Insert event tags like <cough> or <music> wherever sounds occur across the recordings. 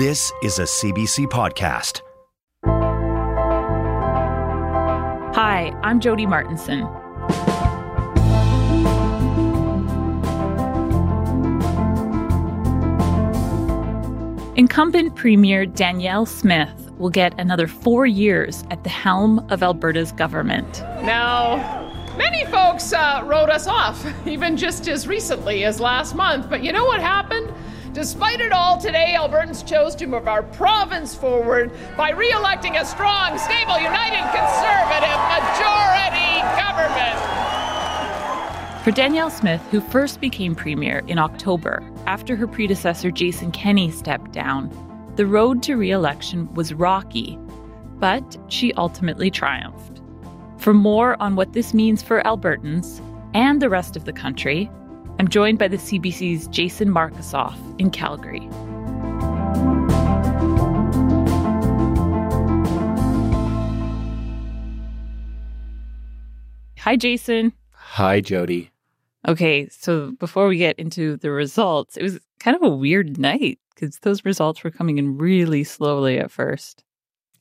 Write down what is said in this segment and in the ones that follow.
This is a CBC podcast. Hi, I'm Jody Martinson. Incumbent Premier Danielle Smith will get another four years at the helm of Alberta's government. Now, many folks uh, wrote us off, <laughs> even just as recently as last month. But you know what happened? Despite it all, today Albertans chose to move our province forward by re electing a strong, stable, united Conservative majority government. For Danielle Smith, who first became Premier in October after her predecessor Jason Kenney stepped down, the road to re election was rocky, but she ultimately triumphed. For more on what this means for Albertans and the rest of the country, I'm joined by the CBC's Jason Markusoff in Calgary. Hi, Jason. Hi, Jody. Okay, so before we get into the results, it was kind of a weird night because those results were coming in really slowly at first.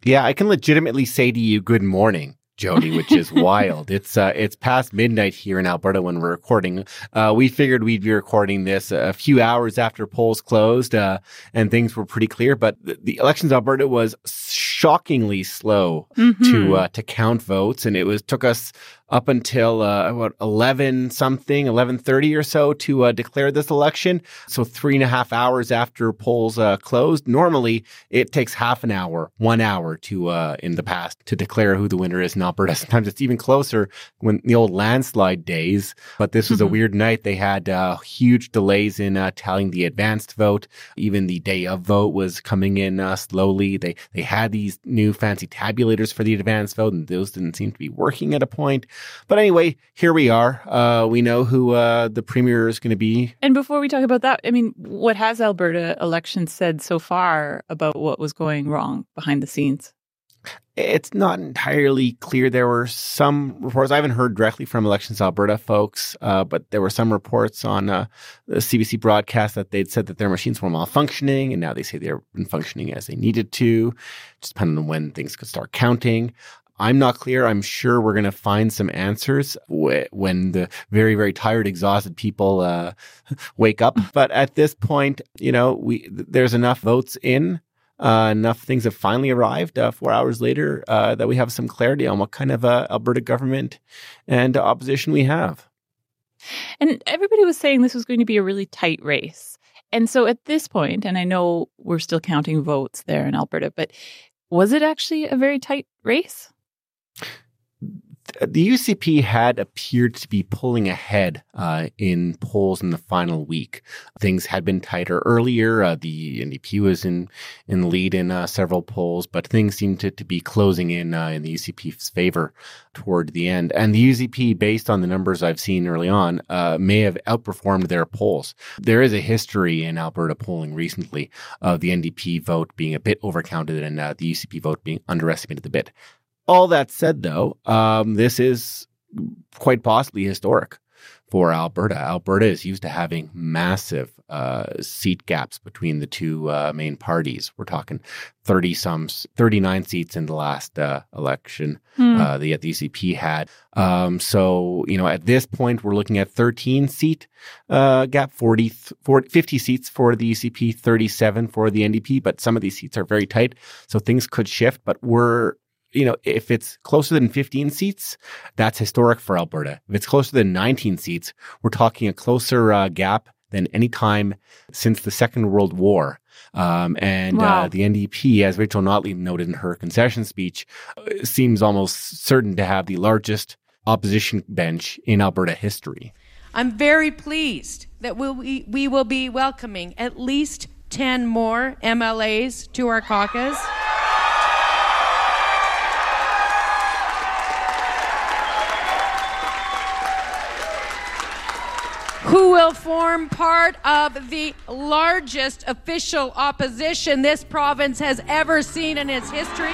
Yeah, I can legitimately say to you, good morning. Jody, which is <laughs> wild. It's uh, it's past midnight here in Alberta when we're recording. Uh, we figured we'd be recording this a few hours after polls closed, uh, and things were pretty clear. But the, the elections Alberta was shockingly slow mm-hmm. to uh, to count votes, and it was took us up until uh, what eleven something, eleven thirty or so to uh, declare this election. So three and a half hours after polls uh, closed. Normally, it takes half an hour, one hour to uh, in the past to declare who the winner is in Alberta. <laughs> Sometimes it's even closer when the old landslide days. But this was mm-hmm. a weird night. They had uh, huge delays in uh, tallying the advanced vote. Even the day of vote was coming in slowly. They they had these new fancy tabulators for the advanced vote, and those didn't seem to be working at a point. But anyway, here we are. Uh, we know who uh, the premier is going to be. And before we talk about that, I mean, what has Alberta elections said so far about what was going wrong behind the scenes? It's not entirely clear. There were some reports. I haven't heard directly from Elections Alberta folks, uh, but there were some reports on uh, the CBC broadcast that they'd said that their machines were malfunctioning, and now they say they're functioning as they needed to, just depending on when things could start counting. I'm not clear. I'm sure we're going to find some answers when the very, very tired, exhausted people uh, <laughs> wake up. <laughs> But at this point, you know, we there's enough votes in, uh, enough things have finally arrived uh, four hours later uh, that we have some clarity on what kind of uh, Alberta government and opposition we have. And everybody was saying this was going to be a really tight race. And so at this point, and I know we're still counting votes there in Alberta, but was it actually a very tight race? The UCP had appeared to be pulling ahead uh, in polls in the final week. Things had been tighter earlier. Uh, the NDP was in in the lead in uh, several polls, but things seemed to, to be closing in uh, in the UCP's favor toward the end. And the UCP, based on the numbers I've seen early on, uh, may have outperformed their polls. There is a history in Alberta polling recently of the NDP vote being a bit overcounted and uh, the UCP vote being underestimated a bit. All that said, though, um, this is quite possibly historic for Alberta. Alberta is used to having massive uh, seat gaps between the two uh, main parties. We're talking 30 some, 39 seats in the last uh, election uh, the, the UCP had. Um, so, you know, at this point, we're looking at 13 seat uh, gap, 40, 40, 50 seats for the UCP, 37 for the NDP, but some of these seats are very tight. So things could shift, but we're you know, if it's closer than 15 seats, that's historic for Alberta. If it's closer than 19 seats, we're talking a closer uh, gap than any time since the Second World War. Um, and uh, wow. uh, the NDP, as Rachel Notley noted in her concession speech, seems almost certain to have the largest opposition bench in Alberta history. I'm very pleased that we'll, we, we will be welcoming at least 10 more MLAs to our caucus? Who will form part of the largest official opposition this province has ever seen in its history.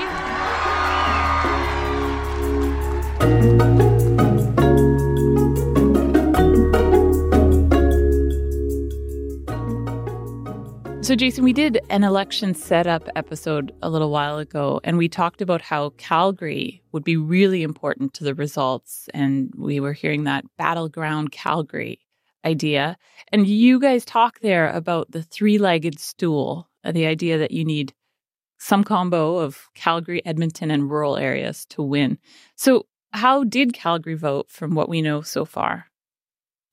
So, Jason, we did an election setup episode a little while ago, and we talked about how Calgary would be really important to the results. And we were hearing that battleground Calgary idea. And you guys talk there about the three legged stool, uh, the idea that you need some combo of Calgary, Edmonton, and rural areas to win. So, how did Calgary vote from what we know so far?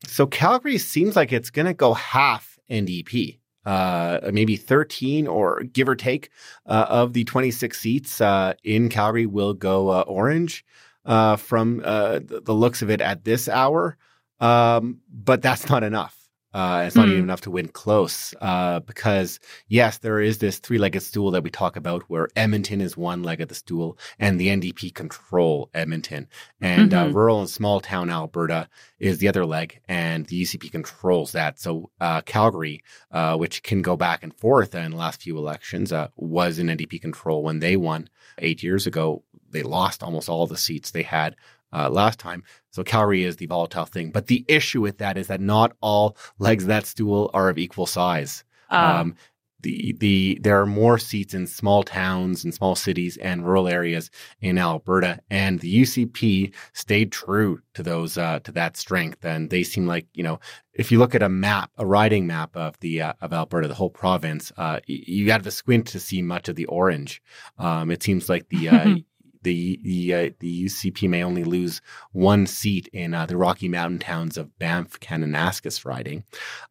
So, Calgary seems like it's going to go half NDP. Uh, maybe 13 or give or take uh, of the 26 seats uh, in Calgary will go uh, orange uh, from the looks of it at this hour. Um, but that's not enough. Uh, it's not mm. even enough to win close uh, because, yes, there is this three legged stool that we talk about where Edmonton is one leg of the stool and the NDP control Edmonton. And uh, mm-hmm. uh, rural and small town Alberta is the other leg, and the UCP controls that. So uh, Calgary, uh, which can go back and forth in the last few elections, was in NDP control when they won eight years ago. They lost almost all the seats they had uh, last time. So Calgary is the volatile thing. But the issue with that is that not all legs of that stool are of equal size. Uh. Um, the the there are more seats in small towns and small cities and rural areas in Alberta, and the UCP stayed true to those uh, to that strength, and they seem like you know if you look at a map, a riding map of the uh, of Alberta, the whole province, uh, you, got to squint to see much of the orange. Um, it seems like the <laughs> uh, the the, uh, the UCP may only lose one seat in uh, the Rocky Mountain towns of Banff, Kananaskis riding.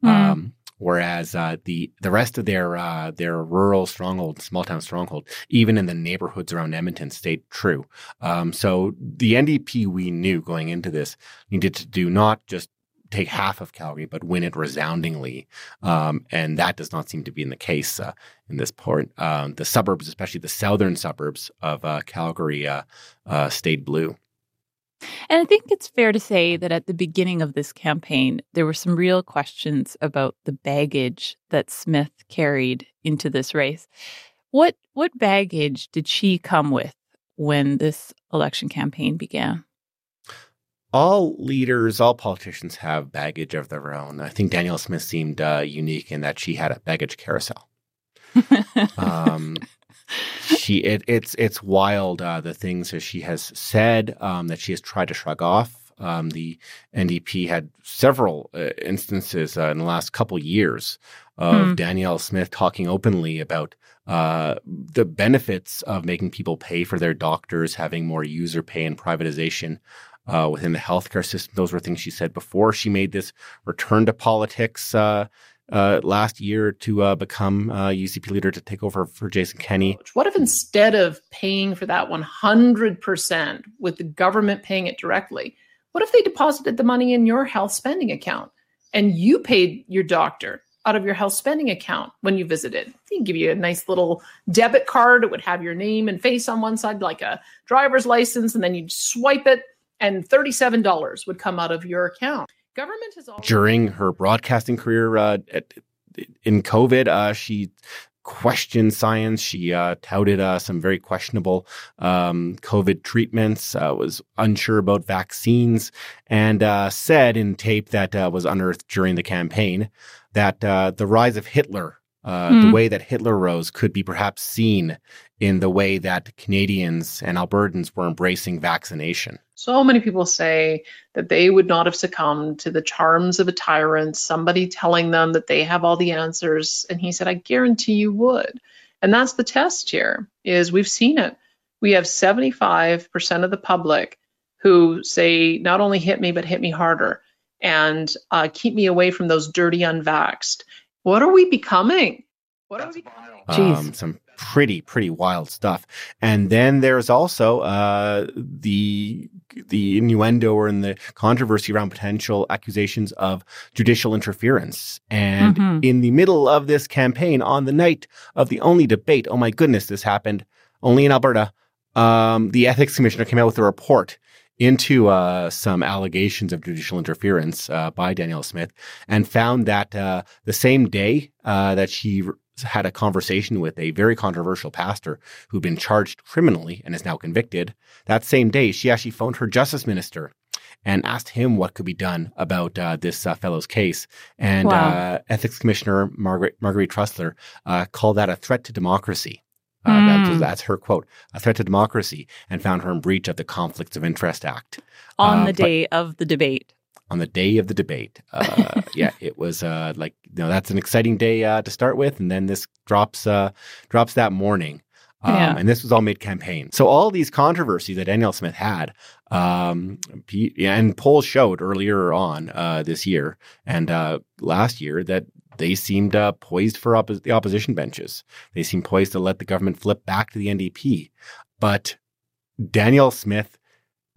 Mm. Um, whereas uh, the the rest of their uh, their rural stronghold, small town stronghold, even in the neighborhoods around Edmonton, stayed true. Um, so the NDP we knew going into this needed to do not just take half of Calgary, but win it resoundingly. Um, and that does not seem to be in the case uh, in this point. Um, the suburbs, especially the southern suburbs of uh, Calgary, uh, uh, stayed blue. And I think it's fair to say that at the beginning of this campaign, there were some real questions about the baggage that Smith carried into this race. What what baggage did she come with when this election campaign began? All leaders, all politicians have baggage of their own. I think Danielle Smith seemed uh, unique in that she had a baggage carousel. um, <laughs> she it, it's it's wild uh, the things that she has said um, that she has tried to shrug off. Um, the NDP had several uh, instances uh, in the last couple years of hmm. Danielle Smith talking openly about uh, the benefits of making people pay for their doctors, having more user pay and privatization uh, within the healthcare system. Those were things she said before she made this return to politics uh, uh, last year to uh, become UCP uh, leader to take over for Jason Kenney. What if instead of paying for that 100% with the government paying it directly, what if they deposited the money in your health spending account and you paid your doctor out of your health spending account when you visited. They give you a nice little debit card. It would have your name and face on one side, like a driver's license, and then you'd swipe it and $37 would come out of your account. Government has during her broadcasting career uh, at, in COVID, uh, she questioned science. She uh, touted uh, some very questionable um, COVID treatments, uh, was unsure about vaccines, and uh, said in tape that was unearthed during the campaign that the rise of Hitler uh, mm. The way that Hitler rose could be perhaps seen in the way that Canadians and Albertans were embracing vaccination. So many people say that they would not have succumbed to the charms of a tyrant, somebody telling them that they have all the answers. And he said, I guarantee you would. And that's the test here is we've seen it. We have 75% of the public who say, not only hit me, but hit me harder and uh, keep me away from those dirty unvaxxed what are we becoming? What That's are we becoming? Jeez. Um, some pretty pretty wild stuff. And then there's also uh, the the innuendo or in the controversy around potential accusations of judicial interference. And Mhm. in the middle of this campaign, on the night of the only debate, oh my goodness, this happened only in Alberta. Um, the ethics commissioner came out with a report into uh, some allegations of judicial interference uh, by Danielle Smith and found that uh, the same day uh, that she had a conversation with a very controversial pastor who'd been charged criminally and is now convicted, that same day she actually phoned her justice minister and asked him what could be done about uh, this uh, fellow's case. And Wow. uh, ethics commissioner Margaret Marguerite Trussler uh, called that a threat to democracy. Uh, that's, Mm. that's her quote, a threat to democracy, and found her in breach of the Conflicts of Interest Act on Uh, the day of the debate. on the day of the debate. Uh, <laughs> yeah, it was uh, like you know that's an exciting day uh, to start with, and then this drops uh, drops that morning. Um, Yeah. And this was all mid campaign. So all these controversies that Danielle Smith had, um, P- and polls showed earlier on uh, this year and uh, last year that they seemed uh, poised for oppo- the opposition benches. They seemed poised to let the government flip back to the NDP. But Danielle Smith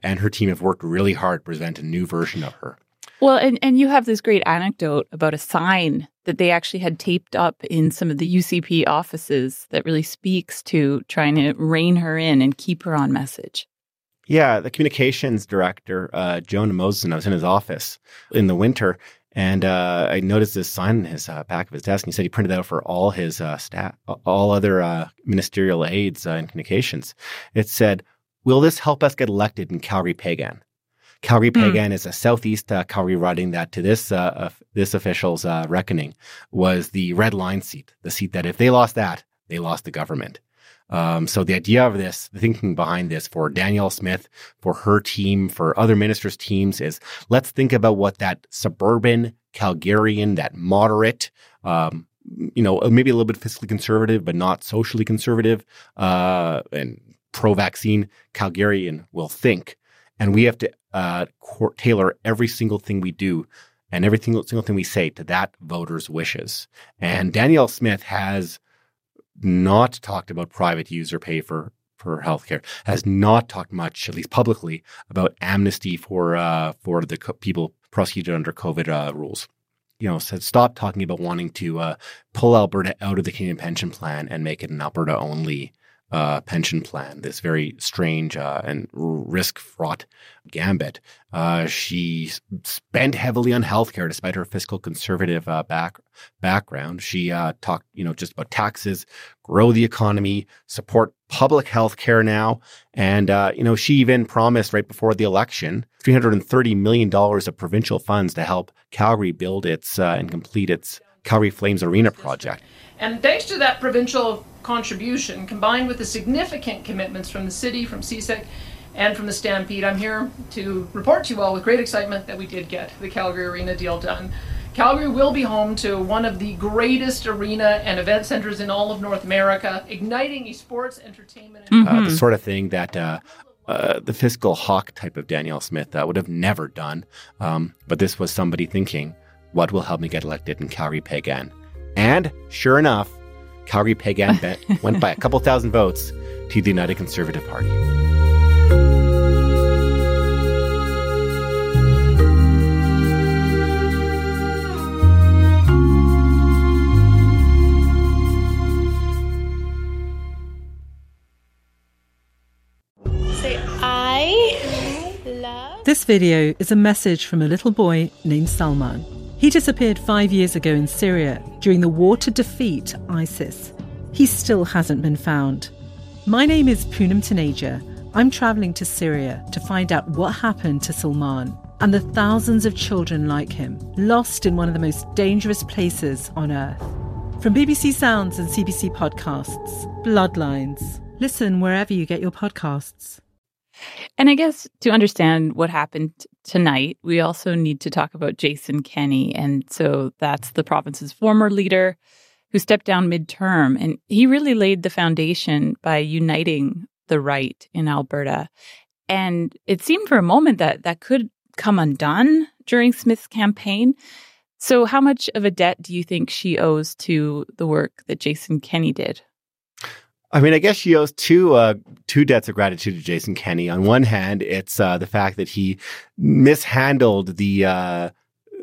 and her team have worked really hard to present a new version of her. Well, and, and you have this great anecdote about a sign that they actually had taped up in some of the UCP offices that really speaks to trying to rein her in and keep her on message. Yeah, the communications director, uh, Jonah Mozeson, I was in his office in the winter, and uh, I noticed this sign in his uh, back of his desk. And he said he printed it out for all his uh, staff, all other uh, ministerial aides uh, in communications. It said, "Will this help us get elected in Calgary Peigan?" Calgary Hmm. Peigan is a southeast uh, Calgary riding that, to this uh, this official's uh, reckoning, was the red line seat, the seat that if they lost that, they lost the government. Um, so the idea of this, the thinking behind this for Danielle Smith, for her team, for other ministers' teams is let's think about what that suburban Calgarian, that moderate, um, you know, maybe a little bit fiscally conservative, but not socially conservative, uh, and pro-vaccine Calgarian will think. And we have to uh, tailor every single thing we do and every single, single thing we say to that voter's wishes. And Danielle Smith has not talked about private user pay for for healthcare. Has not talked much, at least publicly, about amnesty for uh, for the co- people prosecuted under COVID uh, rules. You know, said stop talking about wanting to uh, pull Alberta out of the Canadian pension plan and make it an Alberta only uh, pension plan. This very strange uh, and risk fraught gambit. Uh, she spent heavily on healthcare despite her fiscal conservative uh, back background. She uh, talked, you know, just about taxes, grow the economy, support public health care now. And, uh, you know, she even promised right before the election $330 million of provincial funds to help Calgary build its and complete its Calgary Flames Arena project. And thanks to that provincial contribution, combined with the significant commitments from the city, from CSEC, and from the Stampede, I'm here to report to you all with great excitement that we did get the Calgary Arena deal done. Calgary will be home to one of the greatest arena and event centers in all of North America, igniting esports, entertainment, and uh, the sort of thing that uh, uh, the fiscal hawk type of Danielle Smith uh, would have never done. Um, but this was somebody thinking, what will help me get elected in Calgary Peigan? And sure enough, Calgary Peigan <laughs> bet, went by a couple thousand votes to the United Conservative Party. Say I love. This video is a message from a little boy named Salman. He disappeared five years ago in Syria during the war to defeat ISIS. He still hasn't been found. My name is Poonam Taneja. I'm traveling to Syria to find out what happened to Salman and the thousands of children like him lost in one of the most dangerous places on earth. From BBC Sounds and CBC Podcasts, Bloodlines. Listen wherever you get your podcasts. And I guess to understand what happened tonight, we also need to talk about Jason Kenney. And so that's the province's former leader who stepped down midterm. And he really laid the foundation by uniting the right in Alberta. And it seemed for a moment that that could come undone during Smith's campaign. So, how much of a debt do you think she owes to the work that Jason Kenney did? I mean, I guess she owes two uh, two debts of gratitude to Jason Kenney. On one hand, it's uh, the fact that he mishandled the uh,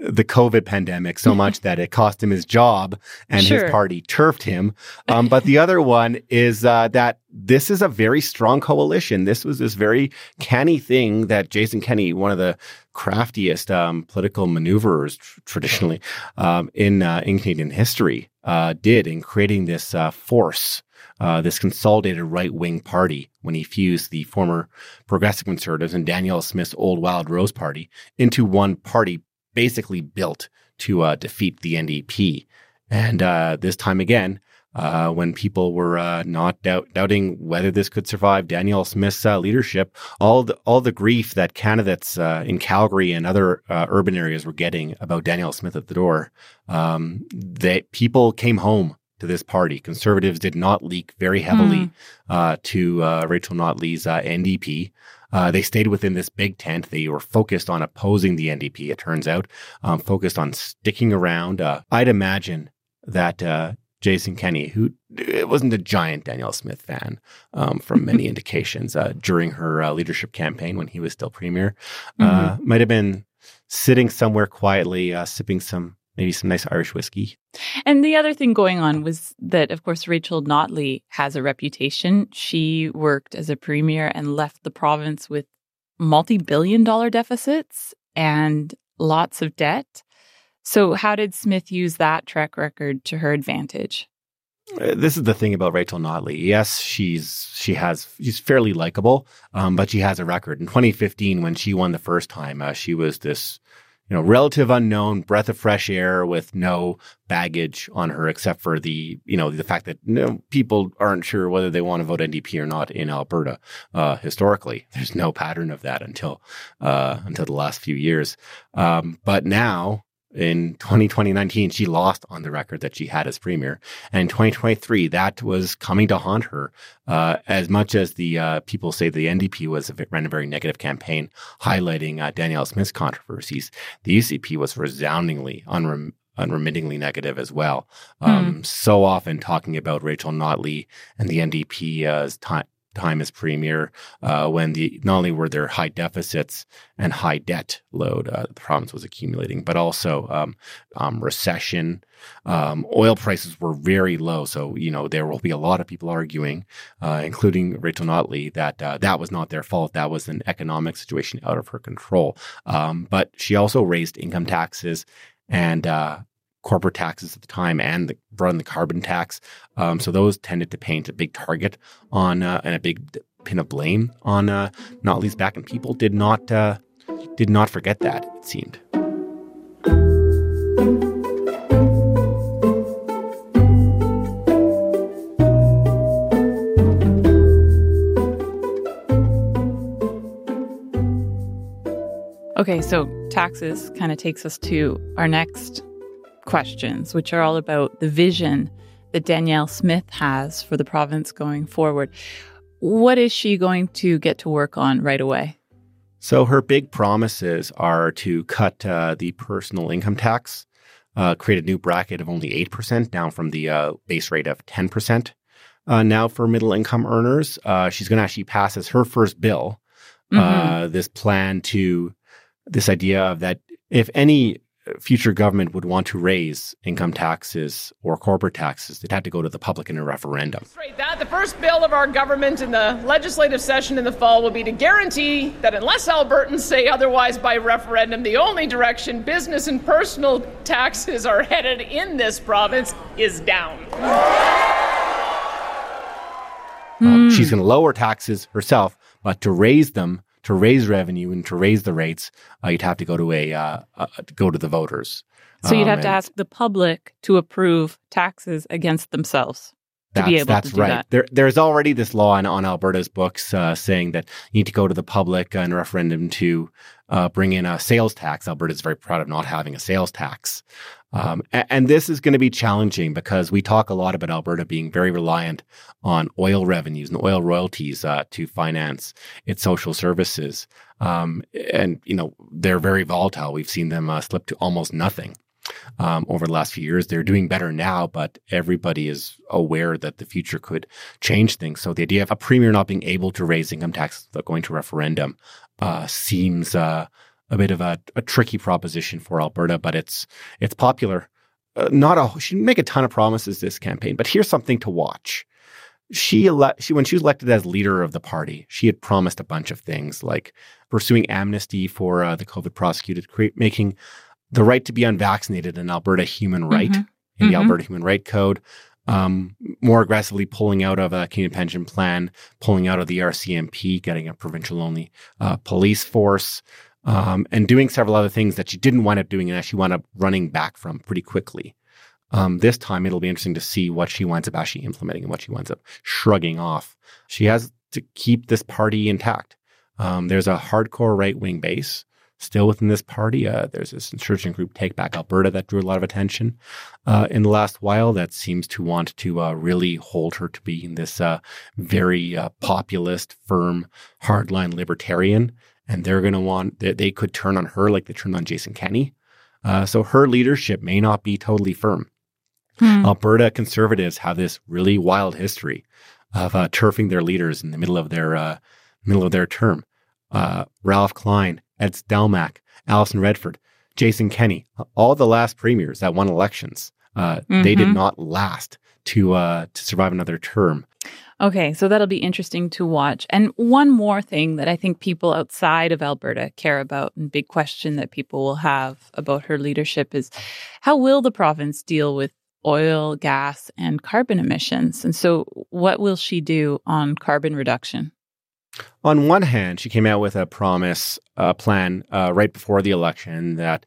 the COVID pandemic so much that it cost him his job and Sure. his party turfed him. Um, but the other one is uh, that this is a very strong coalition. This was this very canny thing that Jason Kenney, one of the craftiest um, political maneuverers tr- traditionally um, in uh, in Canadian history, uh, did in creating this uh, force. Uh, this consolidated right wing party when he fused the former Progressive Conservatives and Danielle Smith's Old Wildrose Party into one party basically built to uh, defeat the NDP. And uh, this time again, uh, when people were uh, not doubt- doubting whether this could survive Danielle Smith's uh, leadership, all the, all the grief that candidates uh, in Calgary and other uh, urban areas were getting about Danielle Smith at the door, um, that people came home to this party. Conservatives did not leak very heavily uh, to uh, Rachel Notley's uh, NDP. Uh, they stayed within this big tent. They were focused on opposing the NDP, it turns out, um, focused on sticking around. Uh, I'd imagine that uh, Jason Kenney, who wasn't a giant Danielle Smith fan um, from <laughs> many indications uh, during her uh, leadership campaign when he was still premier, uh, might have been sitting somewhere quietly, uh, sipping some maybe some nice Irish whiskey. And the other thing going on was that, of course, Rachel Notley has a reputation. She worked as a premier and left the province with multi billion dollar deficits and lots of debt. So, how did Smith use that track record to her advantage? Uh, this is the thing about Rachel Notley. Yes, she's she has she's fairly likable, um, but she has a record. In 2015, when she won the first time, uh, she was this you know relative unknown breath of fresh air with no baggage on her except for the you know the fact that you know, people aren't sure whether they want to vote NDP or not in Alberta. Uh, historically, there's no pattern of that until uh, until the last few years. Um, but now in 2020-2019 she lost on the record that she had as premier. And in 2023, that was coming to haunt her. Uh, as much as the uh, people say the NDP was a, ran a very negative campaign highlighting uh, Danielle Smith's controversies, the UCP was resoundingly unrem- unremittingly negative as well. Um, So often talking about Rachel Notley and the NDP's time. Time as premier, uh, when the not only were there high deficits and high debt load uh, the province was accumulating, but also um, um, recession. Um, oil prices were very low, so you know there will be a lot of people arguing, uh, including Rachel Notley, that uh, that was not their fault. That was an economic situation out of her control. Um, but she also raised income taxes and uh, corporate taxes at the time and the, in the carbon tax. Um, so those tended to paint a big target on uh, and a big pin of blame on uh, least back, and people did not uh, did not forget that. It seemed. Okay, so taxes kind of takes us to our next questions, which are all about the vision that Danielle Smith has for the province going forward. What is she going to get to work on right away? So her big promises are to cut uh, the personal income tax, uh, create a new bracket of only eight percent, down from the uh, base rate of ten percent. Uh, now for middle income earners, uh, she's going to actually pass as her first bill uh, this plan to this idea of that if any future government would want to raise income taxes or corporate taxes, they'd have to go to the public in a referendum. Right, that the first bill of our government in the legislative session in the fall will be to guarantee that unless Albertans say otherwise by referendum, the only direction business and personal taxes are headed in this province is down. Um, she's going to lower taxes herself, but to raise them, to raise revenue and to raise the rates, uh, you'd have to go to a uh, uh, go to the voters. So you'd Um, have to ask the public to approve taxes against themselves to be able that's to do right. that. There, there's already this law on, on Alberta's books uh, saying that you need to go to the public in a referendum to uh, bring in a sales tax. Alberta is very proud of not having a sales tax. Um, a- and, this is going to be challenging because we talk a lot about Alberta being very reliant on oil revenues and oil royalties uh, to finance its social services. Um, and, you know, they're very volatile. We've seen them uh, slip to almost nothing. um, over the last few years. They're doing better now, but everybody is aware that the future could change things. So the idea of a premier not being able to raise income tax without going to referendum uh, seems uh, a bit of a, a, tricky proposition for Alberta, but it's it's popular. Uh, not a she didn't make a ton of promises this campaign, but here's something to watch. She, ele- she when she was elected as leader of the party, she had promised a bunch of things like pursuing amnesty for uh, the COVID prosecuted, making the right to be unvaccinated an Alberta human right mm-hmm. in the mm-hmm. Alberta Human Right Code, um, more aggressively pulling out of a Canadian pension plan, pulling out of the RCMP, getting a provincial only uh, police force, um, and doing several other things that she didn't wind up doing and that she wound up running back from pretty quickly. Um, this time, it'll be interesting to see what she winds up actually implementing and what she winds up shrugging off. She has to keep this party intact. Um, there's a hardcore right wing base still within this party. Uh, there's this insurgent group, Take Back Alberta, that drew a lot of attention uh, in the last while that seems to want to uh, really hold her to being this uh, very uh, populist, firm, hardline libertarian. And they're going to want, they, they, could turn on her like they turned on Jason Kenney. Uh, so her leadership may not be totally firm. Hmm. Alberta conservatives have this really wild history of turfing their leaders in the middle of their middle of their term. Ralph Klein Ed Stelmach, Alison Redford, Jason Kenney, all the last premiers that won elections, uh, mm-hmm. they did mm-hmm. not last to uh, to survive another term. Okay, so that'll be interesting to watch. And one more thing that I think people outside of Alberta care about, and big question that people will have about her leadership is how will the province deal with oil, gas, and carbon emissions? And so, what will she do on carbon reduction? On one hand, she came out with a promise, a plan uh, right before the election that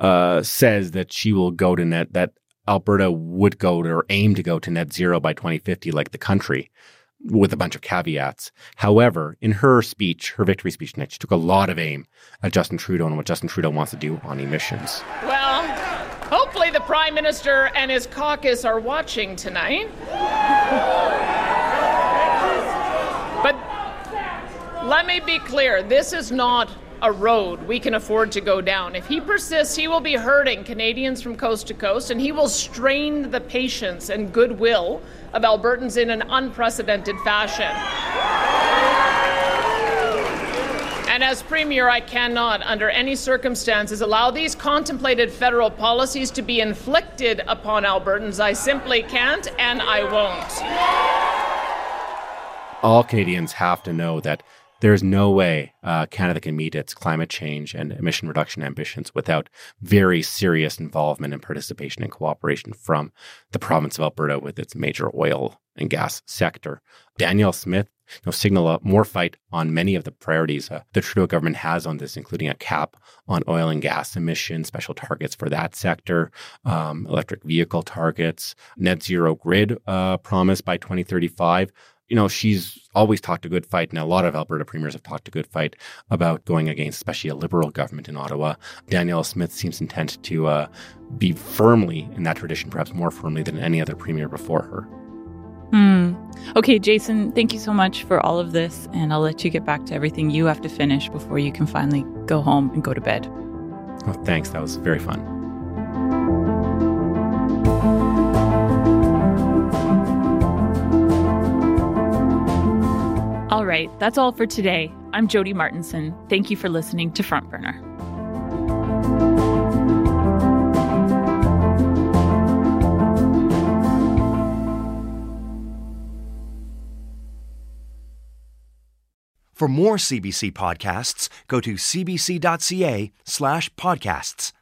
uh, says that she will go to net, that Alberta would go to, or aim to go to net zero by 2050, like the country, with a bunch of caveats. However, in her speech, her victory speech tonight, she took a lot of aim at Justin Trudeau and what Justin Trudeau wants to do on emissions. Well, hopefully the Prime Minister and his caucus are watching tonight. <laughs> but let me be clear this is not a road we can afford to go down. If he persists, he will be hurting Canadians from coast to coast, and he will strain the patience and goodwill of Albertans in an unprecedented fashion. And as Premier, I cannot, under any circumstances, allow these contemplated federal policies to be inflicted upon Albertans. I simply can't, and I won't. All Canadians have to know that there's no way uh, Canada can meet its climate change and emission reduction ambitions without very serious involvement and participation and cooperation from the province of Alberta with its major oil and gas sector. Danielle Smith you know, signal a more fight on many of the priorities uh, the Trudeau government has on this, including a cap on oil and gas emissions, special targets for that sector, um, electric vehicle targets, net zero grid uh, promise by 2035 you know, she's always talked a good fight, and a lot of Alberta premiers have talked a good fight about going against, especially a liberal government in Ottawa. Danielle Smith seems intent to uh, be firmly in that tradition, perhaps more firmly than any other premier before her. Hmm. Okay, Jason, thank you so much for all of this, and I'll let you get back to everything you have to finish before you can finally go home and go to bed. Oh, thanks. That was very fun. Right, that's all for today. I'm Jody Martinson. Thank you for listening to Front Burner. For more CBC podcasts, go to cbc.ca slash podcasts.